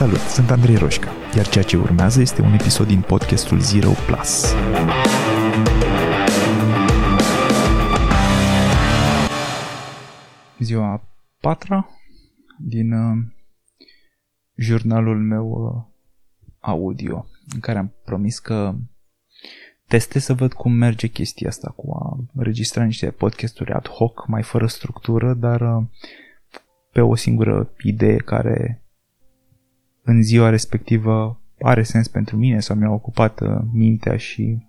Salut, sunt Andrei Roșca, iar ceea ce urmează este un episod din podcastul Zero Plus. Ziua patra din uh, jurnalul meu uh, audio, în care am promis că testez să văd cum merge chestia asta cu a înregistra niște podcasturi ad hoc, mai fără structură, dar uh, pe o singură idee care în ziua respectivă are sens pentru mine sau mi-a ocupat uh, mintea și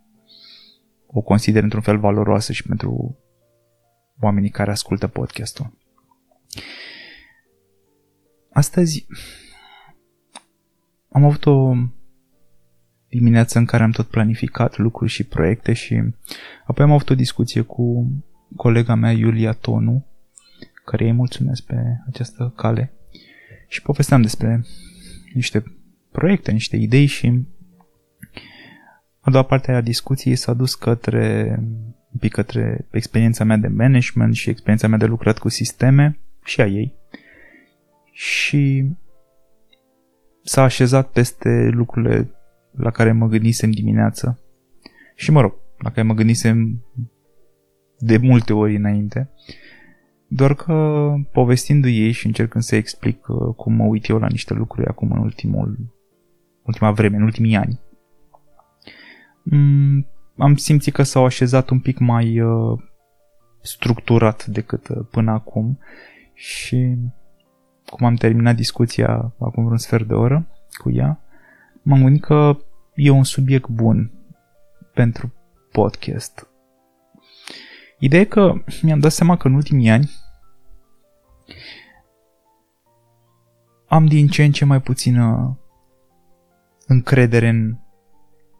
o consider într-un fel valoroasă și pentru oamenii care ascultă podcastul. Astăzi am avut o dimineață în care am tot planificat lucruri și proiecte și apoi am avut o discuție cu colega mea Iulia Tonu, care îi mulțumesc pe această cale și povesteam despre niște proiecte, niște idei și a doua parte a discuției s-a dus către un pic către experiența mea de management și experiența mea de lucrat cu sisteme și a ei. Și s-a așezat peste lucrurile la care mă gândisem dimineață. Și mă rog, la care mă gândisem de multe ori înainte. Doar că povestindu-i ei și încercând să explic uh, cum mă uit eu la niște lucruri acum în ultimul, ultima vreme, în ultimii ani, mm, am simțit că s-au așezat un pic mai uh, structurat decât uh, până acum și cum am terminat discuția acum vreun sfert de oră cu ea, m-am gândit că e un subiect bun pentru podcast. Ideea e că mi-am dat seama că în ultimii ani am din ce în ce mai puțină încredere în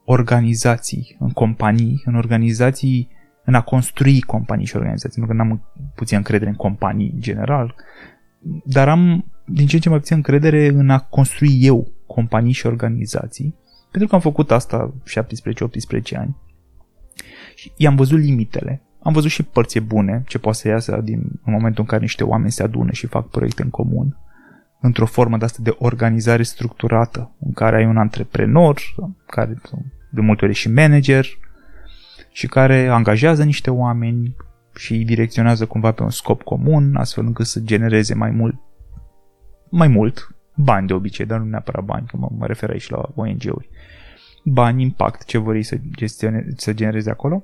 organizații, în companii, în organizații, în a construi companii și organizații, pentru că n-am puțin încredere în companii în general, dar am din ce în ce mai puțin încredere în a construi eu companii și organizații, pentru că am făcut asta 17-18 ani și i-am văzut limitele. Am văzut și părți bune, ce poate să iasă din în momentul în care niște oameni se adună și fac proiecte în comun, într-o formă de asta de organizare structurată, în care ai un antreprenor, care de multe ori și manager, și care angajează niște oameni și îi direcționează cumva pe un scop comun, astfel încât să genereze mai mult, mai mult bani de obicei, dar nu neapărat bani, că mă, mă refer aici la ONG-uri. Bani, impact, ce vor ei să, gestione, să genereze acolo.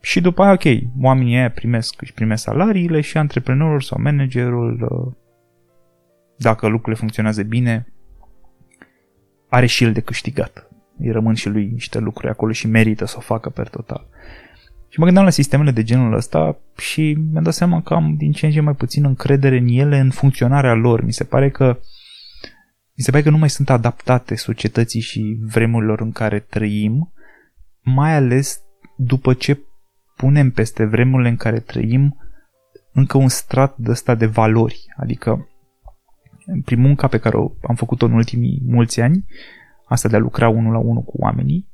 Și după aia, ok, oamenii aia primesc, își primesc salariile și antreprenorul sau managerul, uh, dacă lucrurile funcționează bine, are și el de câștigat. Îi rămân și lui niște lucruri acolo și merită să o facă per total. Și mă gândeam la sistemele de genul ăsta și mi-am dat seama că am din ce în ce mai puțin încredere în ele, în funcționarea lor. Mi se pare că mi se pare că nu mai sunt adaptate societății și vremurilor în care trăim, mai ales după ce punem peste vremurile în care trăim încă un strat de ăsta de valori. Adică, prin munca pe care am făcut-o în ultimii mulți ani, asta de a lucra unul la unul cu oamenii,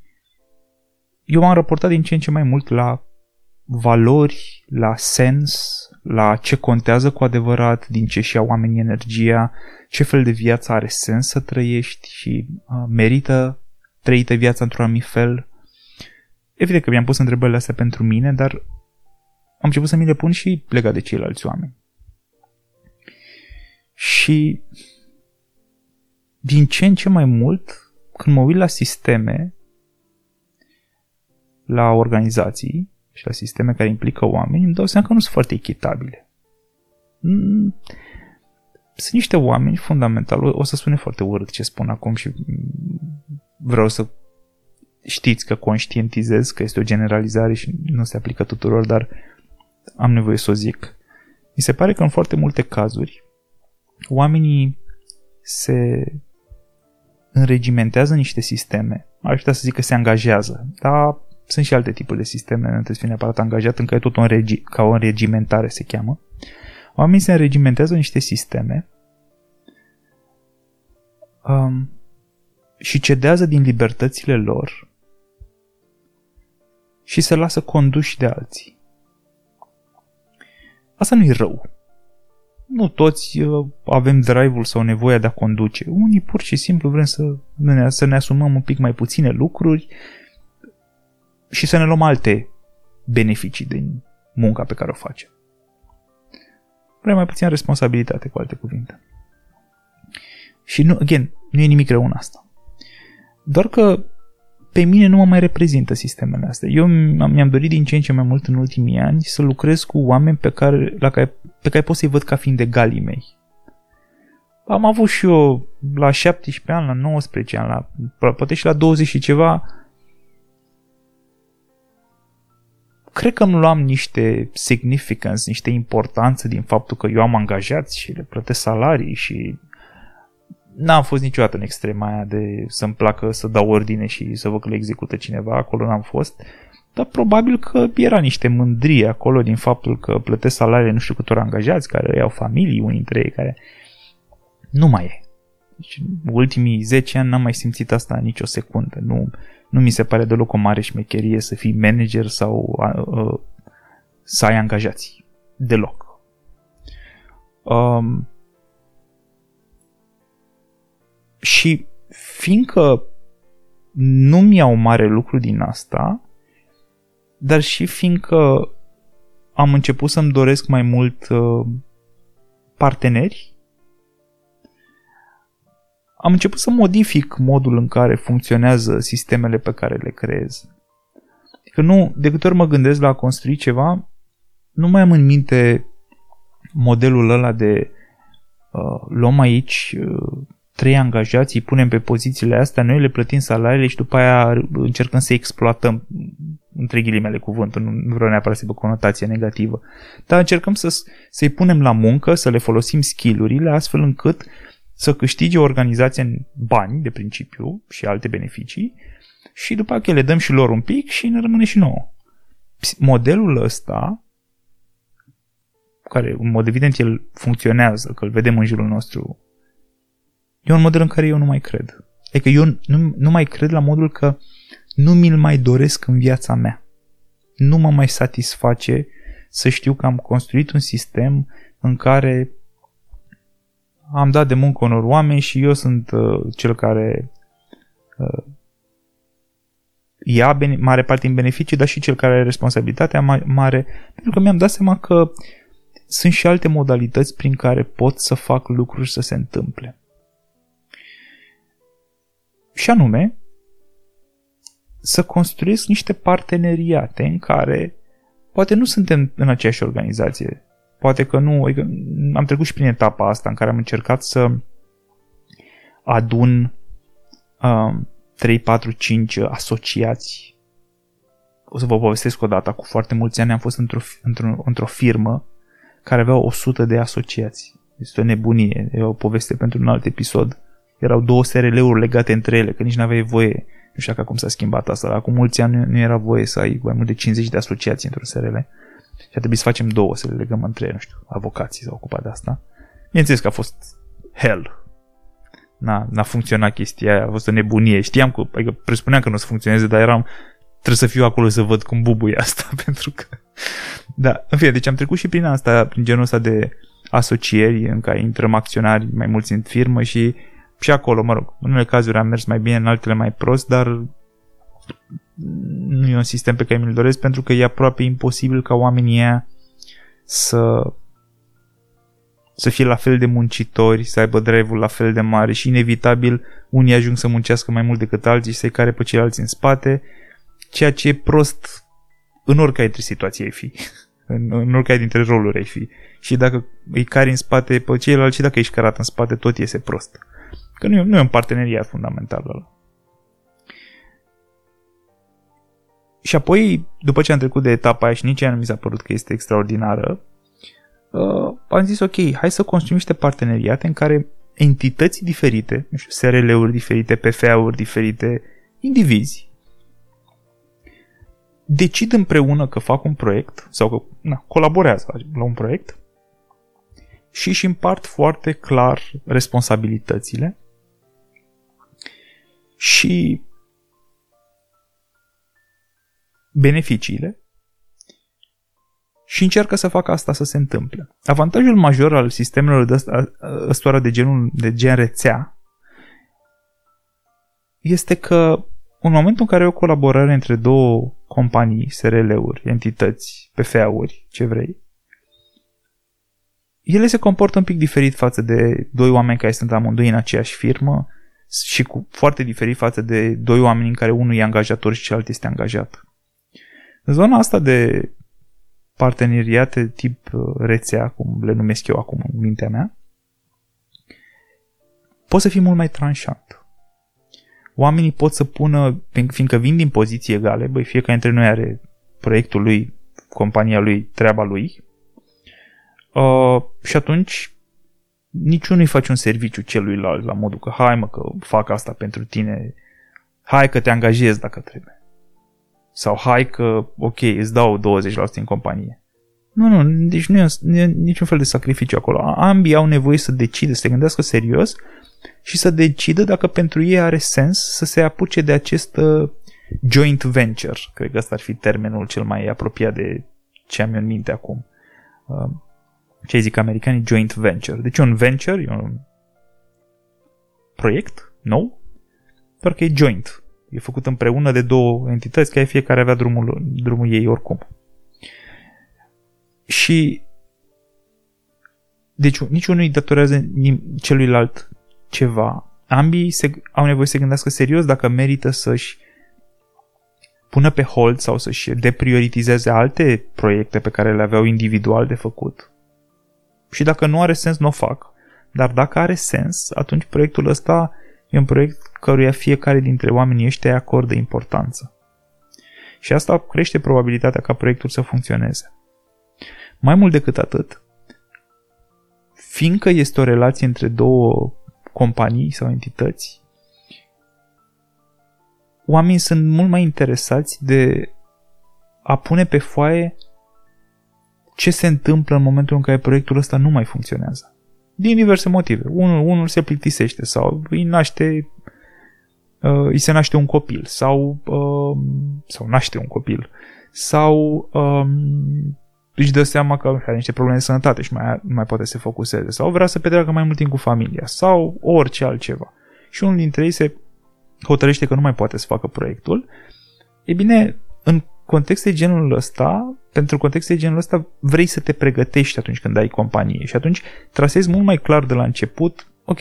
eu m-am raportat din ce în ce mai mult la valori, la sens, la ce contează cu adevărat, din ce și-au oamenii energia, ce fel de viață are sens să trăiești și uh, merită trăită viața într-un anumit fel. Evident că mi-am pus întrebările astea pentru mine, dar am început să mi le pun și legat de ceilalți oameni. Și din ce în ce mai mult, când mă uit la sisteme, la organizații și la sisteme care implică oameni, îmi dau seama că nu sunt foarte echitabile. Mm, sunt niște oameni fundamental, o să spune foarte urât ce spun acum și vreau să știți că conștientizez că este o generalizare și nu se aplică tuturor, dar am nevoie să o zic. Mi se pare că în foarte multe cazuri oamenii se înregimentează niște sisteme. Ar putea să zic că se angajează, dar sunt și alte tipuri de sisteme, nu trebuie să fie neapărat angajat, încă e tot un regi, ca o înregimentare se cheamă. Oamenii se înregimentează niște sisteme um, și cedează din libertățile lor și se lasă conduși de alții. Asta nu e rău. nu toți uh, avem drive-ul sau nevoia de a conduce. Unii pur și simplu vrem să ne, să ne asumăm un pic mai puține lucruri și să ne luăm alte beneficii din munca pe care o facem. Vrem mai puțin responsabilitate, cu alte cuvinte. Și nu, again, nu e nimic rău în asta. Doar că pe mine nu mă mai reprezintă sistemele astea. Eu mi-am dorit din ce în ce mai mult în ultimii ani să lucrez cu oameni pe care, la care, pe care pot să-i văd ca fiind egalii mei. Am avut și eu la 17 ani, la 19 ani, la, poate și la 20 și ceva, cred că îmi luam niște significance, niște importanță din faptul că eu am angajați și le plătesc salarii și n-am fost niciodată în extrema aia de să-mi placă să dau ordine și să văd că le execută cineva, acolo n-am fost, dar probabil că era niște mândrie acolo din faptul că plătesc salarii nu știu câtor angajați care au familii, unii dintre ei care nu mai e. Deci, ultimii 10 ani n-am mai simțit asta nicio secundă. Nu, nu mi se pare deloc o mare șmecherie să fii manager sau uh, să ai angajați. Deloc. Um, și fiindcă nu mi-au mare lucru din asta, dar și fiindcă am început să-mi doresc mai mult uh, parteneri, am început să modific modul în care funcționează sistemele pe care le creez. Că nu, de câte ori mă gândesc la a construi ceva, nu mai am în minte modelul ăla de uh, luăm aici uh, trei angajați, îi punem pe pozițiile astea, noi le plătim salariile și după aia încercăm să exploatăm între ghilimele cuvântul, nu vreau neapărat să aibă conotație negativă, dar încercăm să, să-i punem la muncă, să le folosim skillurile astfel încât să câștige o organizație în bani, de principiu, și alte beneficii, și după aceea le dăm și lor un pic și ne rămâne și nouă. Modelul ăsta, care în mod evident el funcționează, că îl vedem în jurul nostru E un model în care eu nu mai cred. Adică eu nu, nu mai cred la modul că nu mi-l mai doresc în viața mea. Nu mă mai satisface să știu că am construit un sistem în care am dat de muncă unor oameni și eu sunt uh, cel care uh, ia bene- mare parte în beneficii, dar și cel care are responsabilitatea mare, pentru că mi-am dat seama că sunt și alte modalități prin care pot să fac lucruri să se întâmple. Și anume, să construiesc niște parteneriate în care poate nu suntem în aceeași organizație. Poate că nu, adică am trecut și prin etapa asta în care am încercat să adun um, 3, 4, 5 asociați. O să vă povestesc o dată. Cu foarte mulți ani am fost într-o, într-o, într-o firmă care avea 100 de asociați. Este o nebunie. E o poveste pentru un alt episod erau două SRL-uri legate între ele, că nici nu aveai voie. Nu știu acum s-a schimbat asta, dar acum mulți ani nu, nu era voie să ai mai mult de 50 de asociații într-un SRL. Și a trebuit să facem două, să le legăm între ele, nu știu, avocații s-au ocupat de asta. Bineînțeles că a fost hell. N-a, n-a funcționat chestia aia, a fost o nebunie. Știam că, adică presupuneam că nu o să funcționeze, dar eram, trebuie să fiu acolo să văd cum bubuie asta, pentru că... Da, în fine, deci am trecut și prin asta, prin genul ăsta de asocieri în care intrăm acționari mai mulți în firmă și și acolo, mă rog, în unele cazuri am mers mai bine, în altele mai prost, dar nu e un sistem pe care mi-l doresc pentru că e aproape imposibil ca oamenii ăia să să fie la fel de muncitori, să aibă drive-ul la fel de mare și inevitabil unii ajung să muncească mai mult decât alții și să-i care pe ceilalți în spate, ceea ce e prost în oricare dintre situații ai fi. în, în oricare dintre roluri ai fi. Și dacă îi cari în spate pe ceilalți și dacă ești carat în spate, tot iese prost. Că nu e, nu e un parteneriat fundamental ăla. Și apoi, după ce am trecut de etapa aia și nici ea nu mi s-a părut că este extraordinară, uh, am zis ok, hai să construim niște parteneriate în care entități diferite, nu știu, SRL-uri diferite, PFA-uri diferite, indivizi, decid împreună că fac un proiect sau că na, colaborează la un proiect și își împart foarte clar responsabilitățile și beneficiile și încearcă să facă asta să se întâmple. Avantajul major al sistemelor de ăstoară de, genul, de gen rețea este că în momentul în care e o colaborare între două companii, SRL-uri, entități, PFA-uri, ce vrei, ele se comportă un pic diferit față de doi oameni care sunt amândoi în aceeași firmă și cu foarte diferit față de doi oameni în care unul e angajator și celălalt este angajat. În zona asta de parteneriate tip uh, rețea, cum le numesc eu acum în mintea mea, poți să fii mult mai tranșant. Oamenii pot să pună, fiindcă vin din poziții egale, băi, fiecare dintre noi are proiectul lui, compania lui, treaba lui, uh, și atunci niciunul îi face un serviciu celuilalt la modul că hai mă că fac asta pentru tine, hai că te angajezi dacă trebuie. Sau hai că, ok, îți dau 20% în companie. Nu, nu, deci nu e, nu e niciun fel de sacrificiu acolo. Ambii au nevoie să decide, să se gândească serios și să decidă dacă pentru ei are sens să se apuce de acest uh, joint venture. Cred că ăsta ar fi termenul cel mai apropiat de ce am eu în minte acum. Uh, ce zic americanii? Joint venture. Deci un venture e un proiect nou, doar că e joint. E făcut împreună de două entități, care fiecare avea drumul, drumul ei oricum. Și deci niciunul îi datorează celuilalt ceva. Ambii se, au nevoie să se gândească serios dacă merită să-și pună pe hold sau să-și deprioritizeze alte proiecte pe care le aveau individual de făcut. Și dacă nu are sens, nu o fac. Dar dacă are sens, atunci proiectul ăsta E un proiect căruia fiecare dintre oamenii ăștia acordă importanță. Și asta crește probabilitatea ca proiectul să funcționeze. Mai mult decât atât, fiindcă este o relație între două companii sau entități, oamenii sunt mult mai interesați de a pune pe foaie ce se întâmplă în momentul în care proiectul ăsta nu mai funcționează. Din diverse motive. Unul, unul se plictisește sau îi naște uh, îi se naște un copil sau uh, sau naște un copil sau um, își dă seama că are niște probleme de sănătate și mai, mai poate să se focuseze sau vrea să petreacă mai mult timp cu familia sau orice altceva. Și unul dintre ei se hotărăște că nu mai poate să facă proiectul. E bine, în contexte genul ăsta, pentru contexte genul ăsta, vrei să te pregătești atunci când ai companie și atunci trasezi mult mai clar de la început, ok,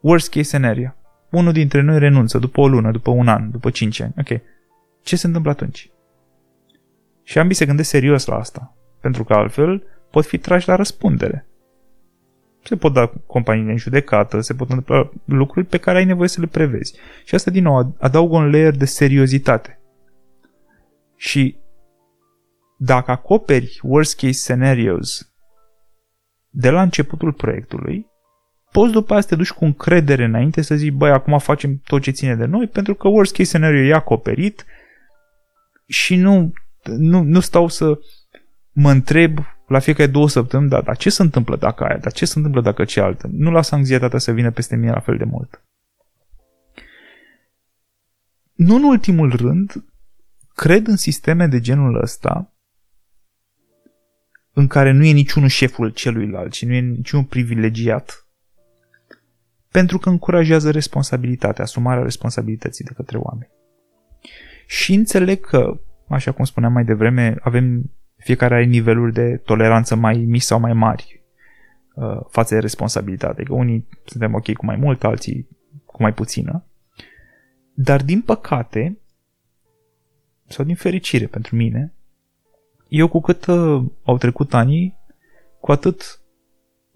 worst case scenario. Unul dintre noi renunță după o lună, după un an, după cinci ani. Ok. Ce se întâmplă atunci? Și ambii se gândesc serios la asta. Pentru că altfel pot fi trași la răspundere. Se pot da companiile în judecată, se pot întâmpla lucruri pe care ai nevoie să le prevezi. Și asta, din nou, adaugă un layer de seriozitate. Și dacă acoperi worst case scenarios de la începutul proiectului, poți după aia să te duci cu încredere înainte să zici, băi, acum facem tot ce ține de noi, pentru că worst case scenario e acoperit și nu, nu, nu stau să mă întreb la fiecare două săptămâni, da, dar ce se întâmplă dacă aia, dar ce se întâmplă dacă cealaltă? Nu las anxietatea să vină peste mine la fel de mult. Nu în ultimul rând, cred în sisteme de genul ăsta în care nu e niciunul șeful celuilalt și nu e niciun privilegiat pentru că încurajează responsabilitatea, asumarea responsabilității de către oameni. Și înțeleg că, așa cum spuneam mai devreme, avem fiecare are niveluri de toleranță mai mici sau mai mari uh, față de responsabilitate. Că unii suntem ok cu mai mult, alții cu mai puțină. Dar, din păcate, sau din fericire pentru mine, eu cu cât uh, au trecut anii, cu atât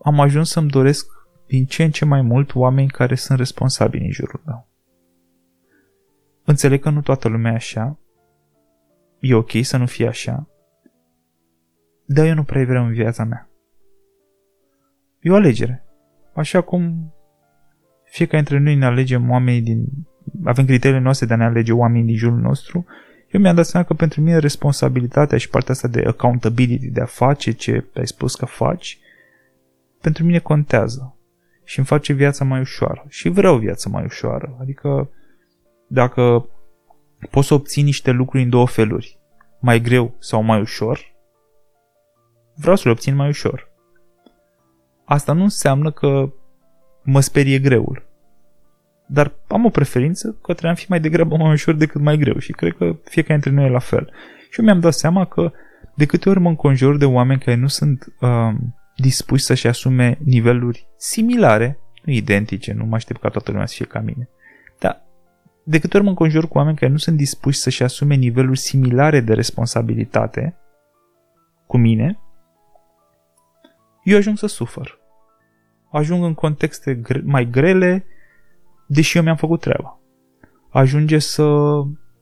am ajuns să-mi doresc din ce în ce mai mult oameni care sunt responsabili în jurul meu. Înțeleg că nu toată lumea e așa, e ok să nu fie așa, dar eu nu prea vreau în viața mea. E o alegere. Așa cum fiecare dintre noi ne alegem oamenii din... avem criteriile noastre de a ne alege oamenii din jurul nostru, eu mi-am dat seama că pentru mine responsabilitatea și partea asta de accountability, de a face ce ai spus că faci, pentru mine contează și îmi face viața mai ușoară. Și vreau viața mai ușoară. Adică dacă poți să obții niște lucruri în două feluri, mai greu sau mai ușor, vreau să le obțin mai ușor. Asta nu înseamnă că mă sperie greul. Dar am o preferință că trebuie fi mai degrabă mai ușor decât mai greu și cred că fiecare dintre noi e la fel. Și eu mi-am dat seama că de câte ori mă înconjur de oameni care nu sunt uh, dispuși să-și asume niveluri similare, nu identice, nu mă aștept ca toată lumea să fie ca mine, dar de câte ori mă înconjur cu oameni care nu sunt dispuși să-și asume niveluri similare de responsabilitate cu mine, eu ajung să sufăr. Ajung în contexte mai grele, deși eu mi-am făcut treaba. Ajunge să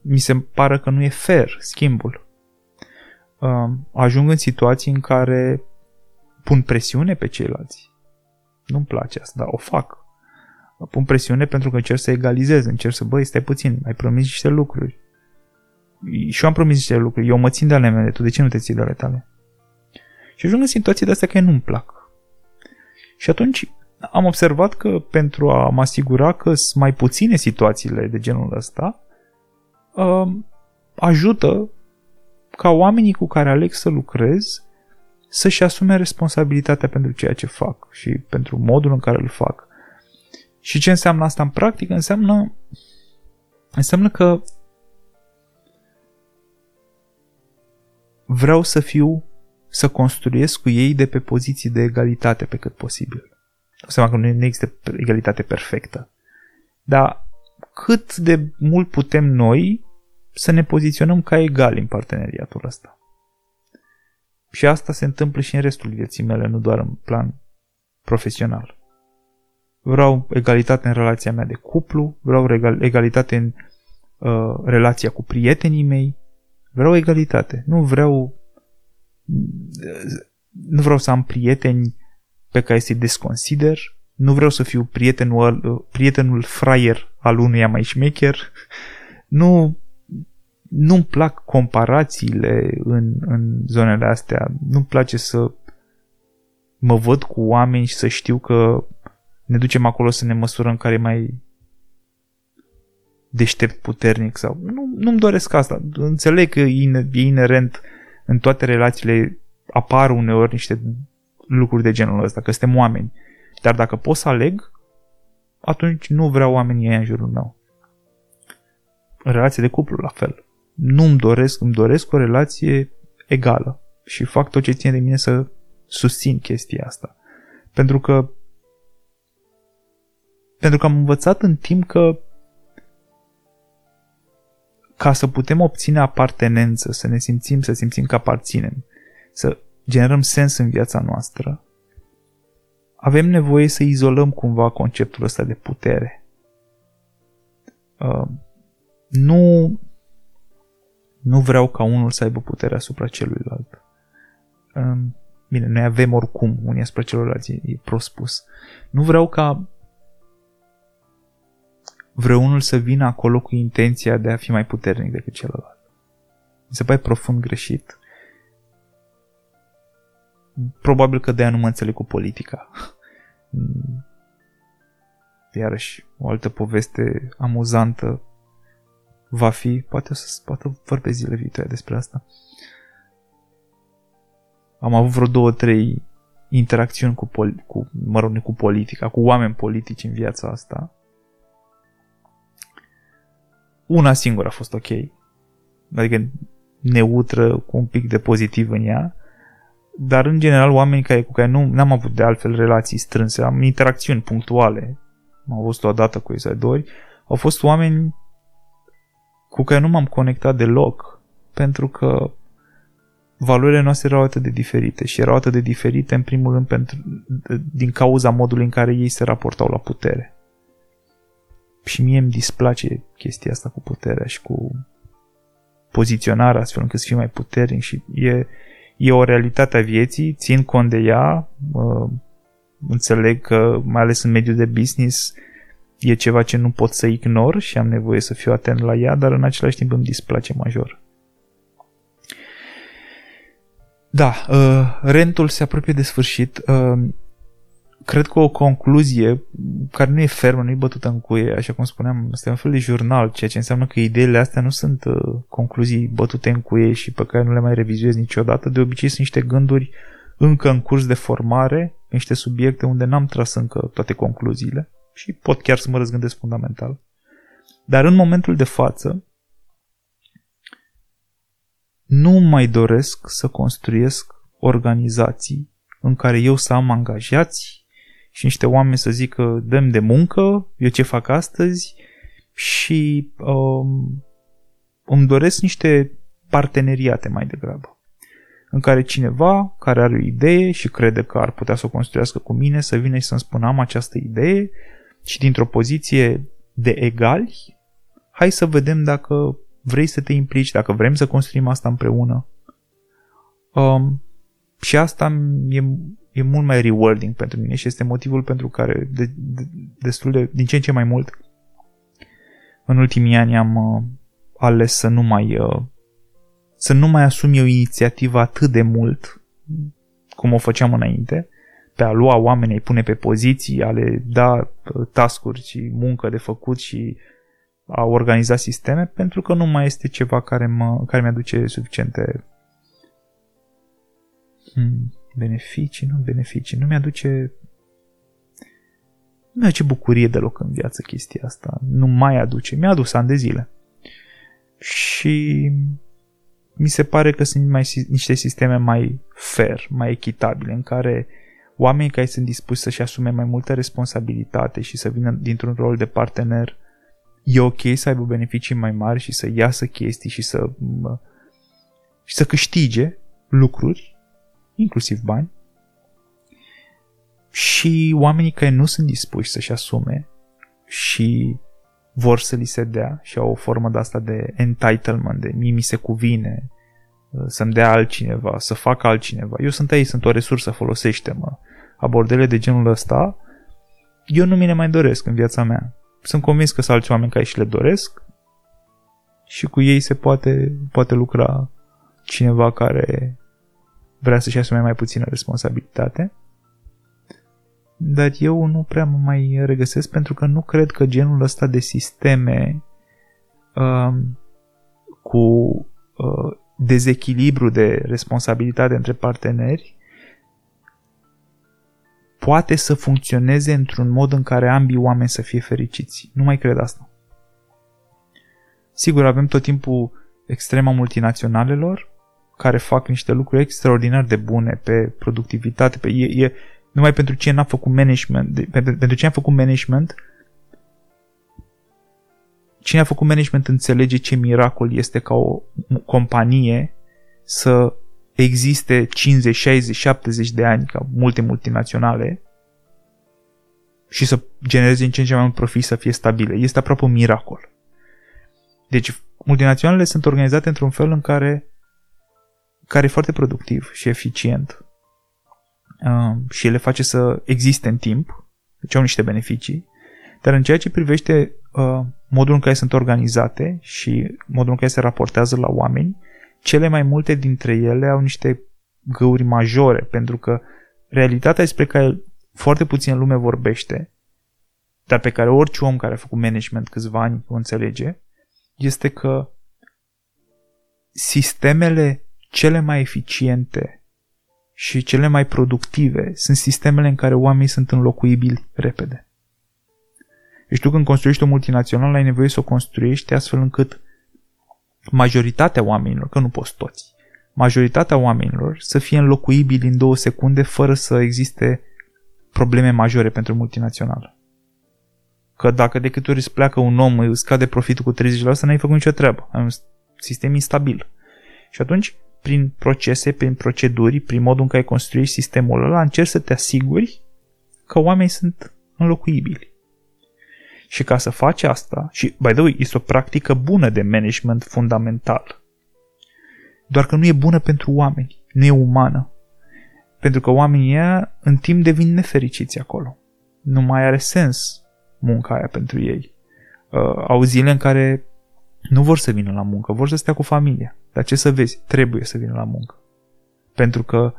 mi se pară că nu e fair schimbul. Ajung în situații în care pun presiune pe ceilalți. Nu-mi place asta, dar o fac. Pun presiune pentru că încerc să egalizez, încerc să, băi, stai puțin, ai promis niște lucruri. Și eu am promis niște lucruri, eu mă țin de ale mele, tu de ce nu te ții de ale tale? Și ajung în situații de astea care nu-mi plac. Și atunci am observat că pentru a mă asigura că sunt mai puține situațiile de genul ăsta, uh, ajută ca oamenii cu care aleg să lucrez să-și asume responsabilitatea pentru ceea ce fac și pentru modul în care îl fac. Și ce înseamnă asta în practică? Înseamnă, înseamnă că vreau să fiu, să construiesc cu ei de pe poziții de egalitate pe cât posibil. O seama că nu există egalitate perfectă. Dar cât de mult putem noi să ne poziționăm ca egali în parteneriatul ăsta. Și asta se întâmplă și în restul vieții mele, nu doar în plan profesional. Vreau egalitate în relația mea de cuplu, vreau egalitate în uh, relația cu prietenii mei, vreau egalitate. Nu vreau nu vreau să am prieteni pe care să-i desconsider, nu vreau să fiu prietenul, prietenul fraier al unuia mai șmecher, nu nu-mi plac comparațiile în, în zonele astea. Nu-mi place să mă văd cu oameni și să știu că ne ducem acolo să ne măsurăm care e mai deștept, puternic sau... Nu, nu-mi doresc asta. Înțeleg că e inerent în toate relațiile apar uneori niște lucruri de genul ăsta, că suntem oameni. Dar dacă pot să aleg, atunci nu vreau oamenii în jurul meu. În relație de cuplu, la fel nu îmi doresc, îmi doresc o relație egală și fac tot ce ține de mine să susțin chestia asta. Pentru că pentru că am învățat în timp că ca să putem obține apartenență, să ne simțim, să simțim că aparținem, să generăm sens în viața noastră, avem nevoie să izolăm cumva conceptul ăsta de putere. Uh, nu nu vreau ca unul să aibă puterea asupra celuilalt. Bine, noi avem oricum unii asupra celorlalți, e prost spus. Nu vreau ca vreunul să vină acolo cu intenția de a fi mai puternic decât celălalt. Mi se pare profund greșit. Probabil că de-aia nu mă înțeleg cu politica. Iarăși, o altă poveste amuzantă va fi, poate o să poate vorbesc zile viitoare despre asta. Am avut vreo două, trei interacțiuni cu, pol- cu, mă rog, cu politica, cu oameni politici în viața asta. Una singură a fost ok. Adică neutră, cu un pic de pozitiv în ea. Dar, în general, oameni care, cu care nu am avut de altfel relații strânse, am interacțiuni punctuale, am văzut o dată cu ei doi, au fost oameni cu care nu m-am conectat deloc, pentru că valorile noastre erau atât de diferite și erau atât de diferite în primul rând pentru, din cauza modului în care ei se raportau la putere. Și mie îmi displace chestia asta cu puterea și cu poziționarea astfel încât să fii mai puternic și e, e o realitate a vieții, țin cont de ea, uh, înțeleg că mai ales în mediul de business e ceva ce nu pot să ignor și am nevoie să fiu atent la ea, dar în același timp îmi displace major. Da, uh, rentul se apropie de sfârșit. Uh, cred că o concluzie care nu e fermă, nu e bătută în cuie, așa cum spuneam, este un fel de jurnal, ceea ce înseamnă că ideile astea nu sunt uh, concluzii bătute în cuie și pe care nu le mai revizuez niciodată. De obicei sunt niște gânduri încă în curs de formare, niște subiecte unde n-am tras încă toate concluziile și pot chiar să mă răzgândesc fundamental. Dar în momentul de față, nu mai doresc să construiesc organizații în care eu să am angajați și niște oameni să zică dăm de muncă, eu ce fac astăzi și um, îmi doresc niște parteneriate mai degrabă în care cineva care are o idee și crede că ar putea să o construiască cu mine să vină și să-mi spună am această idee și dintr-o poziție de egali, hai să vedem dacă vrei să te implici, dacă vrem să construim asta împreună. Um, și asta e, e mult mai rewarding pentru mine și este motivul pentru care de, de, destul de, din ce în ce mai mult în ultimii ani am uh, ales să nu mai uh, să nu mai asum eu inițiativa atât de mult cum o făceam înainte, pe a lua oamenii, pune pe poziții, a le da uh, tascuri și muncă de făcut și a organiza sisteme, pentru că nu mai este ceva care, mă, care mi-aduce suficiente hmm, beneficii, nu beneficii, nu mi-aduce nu mi-aduce bucurie deloc în viață chestia asta. Nu mai aduce. Mi-a adus ani de zile. Și mi se pare că sunt mai, niște sisteme mai fair, mai echitabile, în care oamenii care sunt dispuși să-și asume mai multă responsabilitate și să vină dintr-un rol de partener, e ok să aibă beneficii mai mari și să iasă chestii și să, și să câștige lucruri, inclusiv bani, și oamenii care nu sunt dispuși să-și asume și vor să li se dea și au o formă de asta de entitlement, de mie mi se cuvine, uh, să-mi dea altcineva, să facă altcineva. Eu sunt aici, sunt o resursă, folosește-mă. Abordele de genul ăsta, eu nu mi le mai doresc în viața mea. Sunt convins că sunt alți oameni care și le doresc și cu ei se poate, poate lucra cineva care vrea să-și asume mai puțină responsabilitate dar eu nu prea mă mai regăsesc pentru că nu cred că genul ăsta de sisteme uh, cu uh, dezechilibru de responsabilitate între parteneri poate să funcționeze într-un mod în care ambii oameni să fie fericiți. Nu mai cred asta. Sigur, avem tot timpul extrema multinaționalelor care fac niște lucruri extraordinar de bune pe productivitate, pe, e, e, numai pentru cine n-a făcut management, pentru, pentru cine a făcut management, cine a făcut management înțelege ce miracol este ca o companie să existe 50, 60, 70 de ani ca multe multinaționale și să genereze în ce în ce mai mult profit să fie stabile. Este aproape un miracol. Deci multinaționalele sunt organizate într-un fel în care care e foarte productiv și eficient uh, și le face să existe în timp, deci au niște beneficii, dar în ceea ce privește uh, modul în care sunt organizate și modul în care se raportează la oameni, cele mai multe dintre ele au niște găuri majore, pentru că realitatea despre care foarte puțin lume vorbește, dar pe care orice om care a făcut management câțiva ani o înțelege, este că sistemele cele mai eficiente și cele mai productive sunt sistemele în care oamenii sunt înlocuibili repede. Deci tu când construiești o multinațională ai nevoie să o construiești astfel încât majoritatea oamenilor, că nu poți toți, majoritatea oamenilor să fie înlocuibili în două secunde fără să existe probleme majore pentru multinațională. Că dacă de câte ori îți pleacă un om, îți scade profitul cu 30%, n-ai făcut nicio treabă. Ai un sistem instabil. Și atunci prin procese, prin proceduri, prin modul în care construiești sistemul ăla, încerci să te asiguri că oamenii sunt înlocuibili. Și ca să faci asta, și, by the way, este o practică bună de management fundamental. Doar că nu e bună pentru oameni, nu e umană. Pentru că oamenii ăia în timp devin nefericiți acolo. Nu mai are sens munca aia pentru ei. Uh, au zile în care nu vor să vină la muncă, vor să stea cu familia. Dar ce să vezi? Trebuie să vină la muncă. Pentru că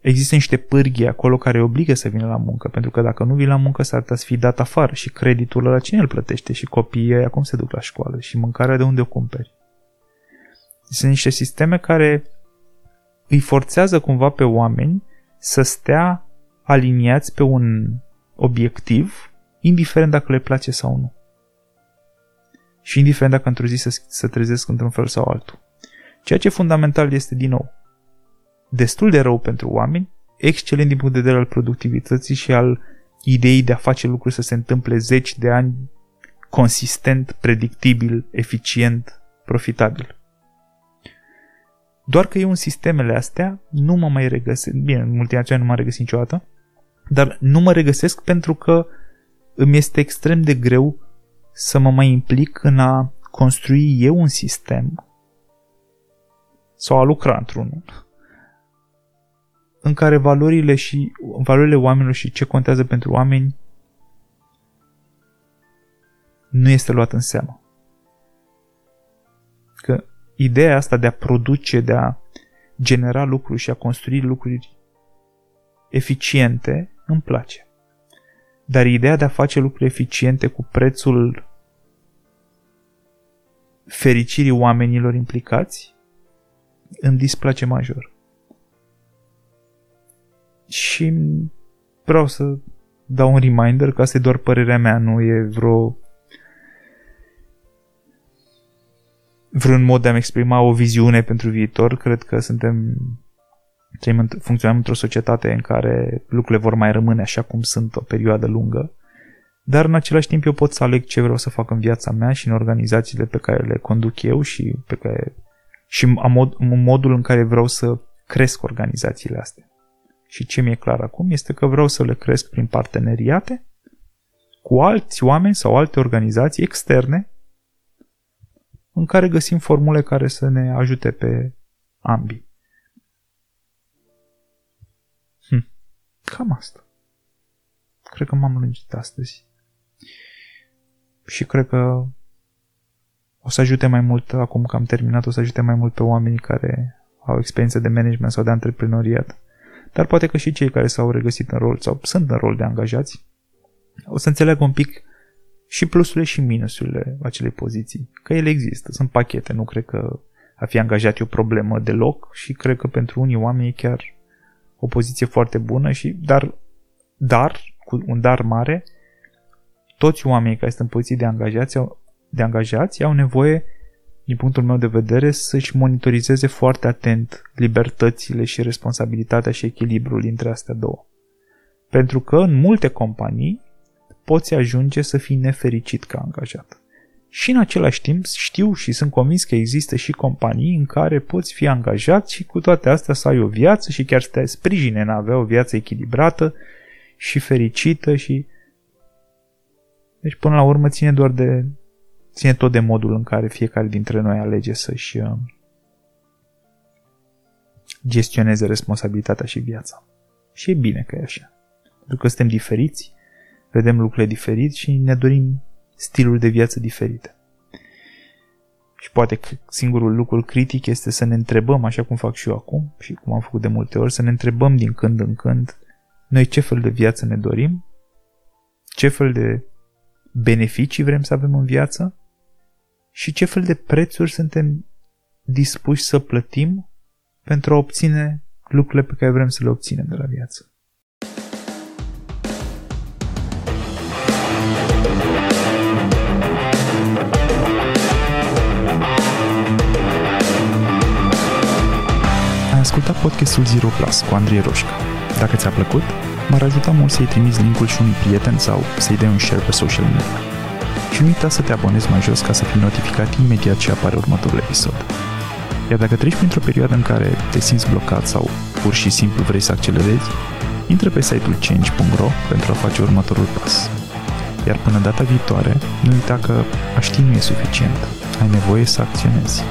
există niște pârghii acolo care obligă să vină la muncă, pentru că dacă nu vii la muncă s-ar putea să fii dat afară și creditul la cine îl plătește și copiii ăia cum se duc la școală și mâncarea de unde o cumperi. Sunt niște sisteme care îi forțează cumva pe oameni să stea aliniați pe un obiectiv, indiferent dacă le place sau nu. Și indiferent dacă într-o zi să, să trezesc într-un fel sau altul. Ceea ce fundamental este, din nou, destul de rău pentru oameni, excelent din punct de vedere al productivității și al ideii de a face lucruri să se întâmple zeci de ani consistent, predictibil, eficient, profitabil. Doar că eu în sistemele astea nu mă mai regăsesc, bine, în multinaționale nu m-am regăsit niciodată, dar nu mă regăsesc pentru că îmi este extrem de greu să mă mai implic în a construi eu un sistem sau a lucra într-unul în care valorile și valorile oamenilor și ce contează pentru oameni nu este luat în seamă. Că ideea asta de a produce, de a genera lucruri și a construi lucruri eficiente îmi place. Dar ideea de a face lucruri eficiente cu prețul fericirii oamenilor implicați îmi displace major. Și vreau să dau un reminder că asta e doar părerea mea, nu e vreo vreun mod de a-mi exprima o viziune pentru viitor. Cred că suntem funcționăm într-o societate în care lucrurile vor mai rămâne așa cum sunt o perioadă lungă, dar în același timp eu pot să aleg ce vreau să fac în viața mea și în organizațiile pe care le conduc eu și pe care și mod, modul în care vreau să cresc organizațiile astea. Și ce mi-e clar acum este că vreau să le cresc prin parteneriate cu alți oameni sau alte organizații externe în care găsim formule care să ne ajute pe ambii. Hm. Cam asta. Cred că m-am lungit astăzi. Și cred că o să ajute mai mult, acum că am terminat, o să ajute mai mult pe oamenii care au experiență de management sau de antreprenoriat. Dar poate că și cei care s-au regăsit în rol sau sunt în rol de angajați o să înțeleagă un pic și plusurile și minusurile acelei poziții. Că ele există, sunt pachete, nu cred că a fi angajat e o problemă deloc și cred că pentru unii oameni e chiar o poziție foarte bună și dar, dar cu un dar mare, toți oamenii care sunt în poziții de angajați, de angajați au nevoie, din punctul meu de vedere, să-și monitorizeze foarte atent libertățile și responsabilitatea și echilibrul dintre astea două. Pentru că în multe companii poți ajunge să fii nefericit ca angajat. Și în același timp știu și sunt convins că există și companii în care poți fi angajat și cu toate astea să ai o viață și chiar să te sprijine în a avea o viață echilibrată și fericită și... Deci până la urmă ține doar de... ține tot de modul în care fiecare dintre noi alege să-și uh, gestioneze responsabilitatea și viața. Și e bine că e așa. Pentru că suntem diferiți vedem lucrurile diferit și ne dorim stiluri de viață diferite. Și poate că singurul lucru critic este să ne întrebăm, așa cum fac și eu acum și cum am făcut de multe ori, să ne întrebăm din când în când noi ce fel de viață ne dorim, ce fel de beneficii vrem să avem în viață și ce fel de prețuri suntem dispuși să plătim pentru a obține lucrurile pe care vrem să le obținem de la viață. ascultat podcastul Zero Plus cu Andrei Roșca. Dacă ți-a plăcut, m-ar ajuta mult să-i trimiți linkul și unui prieten sau să-i dai un share pe social media. Și nu uita să te abonezi mai jos ca să fii notificat imediat ce apare următorul episod. Iar dacă treci printr-o perioadă în care te simți blocat sau pur și simplu vrei să accelerezi, intră pe site-ul change.ro pentru a face următorul pas. Iar până data viitoare, nu uita că a ști nu e suficient. Ai nevoie să acționezi.